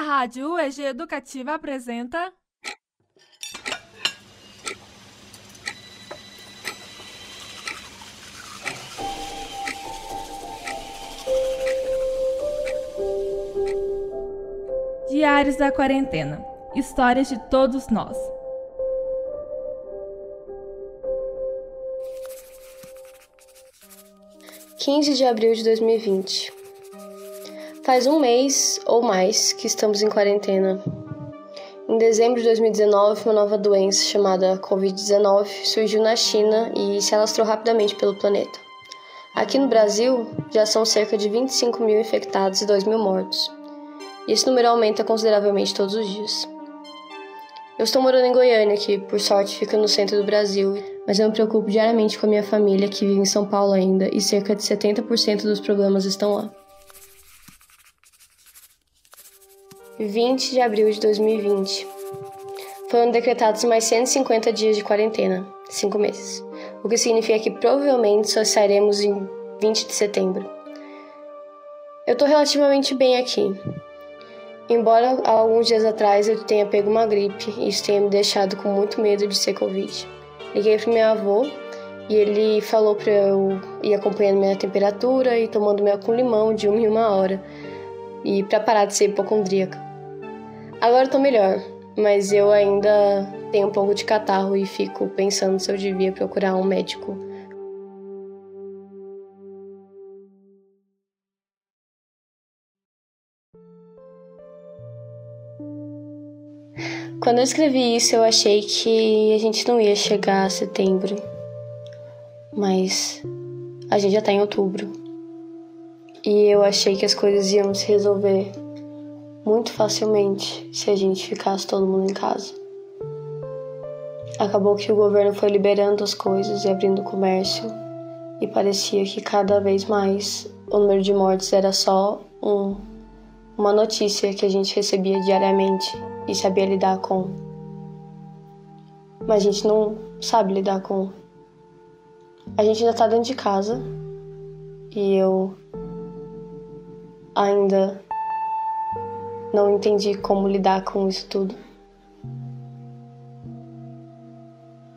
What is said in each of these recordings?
A Rádio UEG Educativa apresenta. Diários da Quarentena Histórias de todos nós. Quinze de abril de 2020 Faz um mês ou mais que estamos em quarentena. Em dezembro de 2019, uma nova doença chamada Covid-19 surgiu na China e se alastrou rapidamente pelo planeta. Aqui no Brasil, já são cerca de 25 mil infectados e 2 mil mortos. E esse número aumenta consideravelmente todos os dias. Eu estou morando em Goiânia, que por sorte fica no centro do Brasil, mas eu me preocupo diariamente com a minha família, que vive em São Paulo ainda, e cerca de 70% dos problemas estão lá. 20 de abril de 2020. Foram decretados mais 150 dias de quarentena, 5 meses, o que significa que provavelmente só sairemos em 20 de setembro. Eu tô relativamente bem aqui. Embora há alguns dias atrás eu tenha pego uma gripe e isso tenha me deixado com muito medo de ser Covid. Liguei pro meu avô e ele falou para eu ir acompanhando minha temperatura e tomando mel com limão de uma em uma hora e para parar de ser hipocondríaca. Agora eu tô melhor, mas eu ainda tenho um pouco de catarro e fico pensando se eu devia procurar um médico. Quando eu escrevi isso, eu achei que a gente não ia chegar a setembro. Mas a gente já tá em outubro. E eu achei que as coisas iam se resolver muito facilmente se a gente ficasse todo mundo em casa. Acabou que o governo foi liberando as coisas e abrindo o comércio, e parecia que cada vez mais o número de mortes era só um, uma notícia que a gente recebia diariamente e sabia lidar com. Mas a gente não sabe lidar com. A gente ainda tá dentro de casa e eu ainda não entendi como lidar com isso tudo.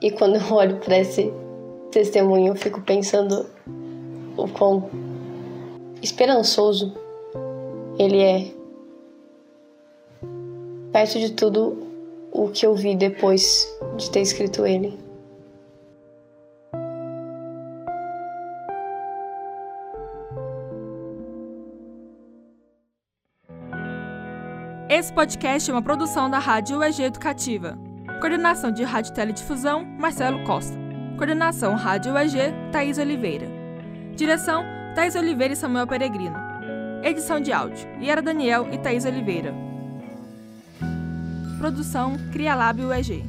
E quando eu olho para esse testemunho, eu fico pensando o quão esperançoso ele é. Perto de tudo o que eu vi depois de ter escrito ele. Esse podcast é uma produção da Rádio UEG Educativa. Coordenação de Rádio Teledifusão, Marcelo Costa. Coordenação Rádio UEG, Thaís Oliveira. Direção, Thaís Oliveira e Samuel Peregrino. Edição de áudio, Yara Daniel e Thaís Oliveira. Produção, Cria Lab UEG.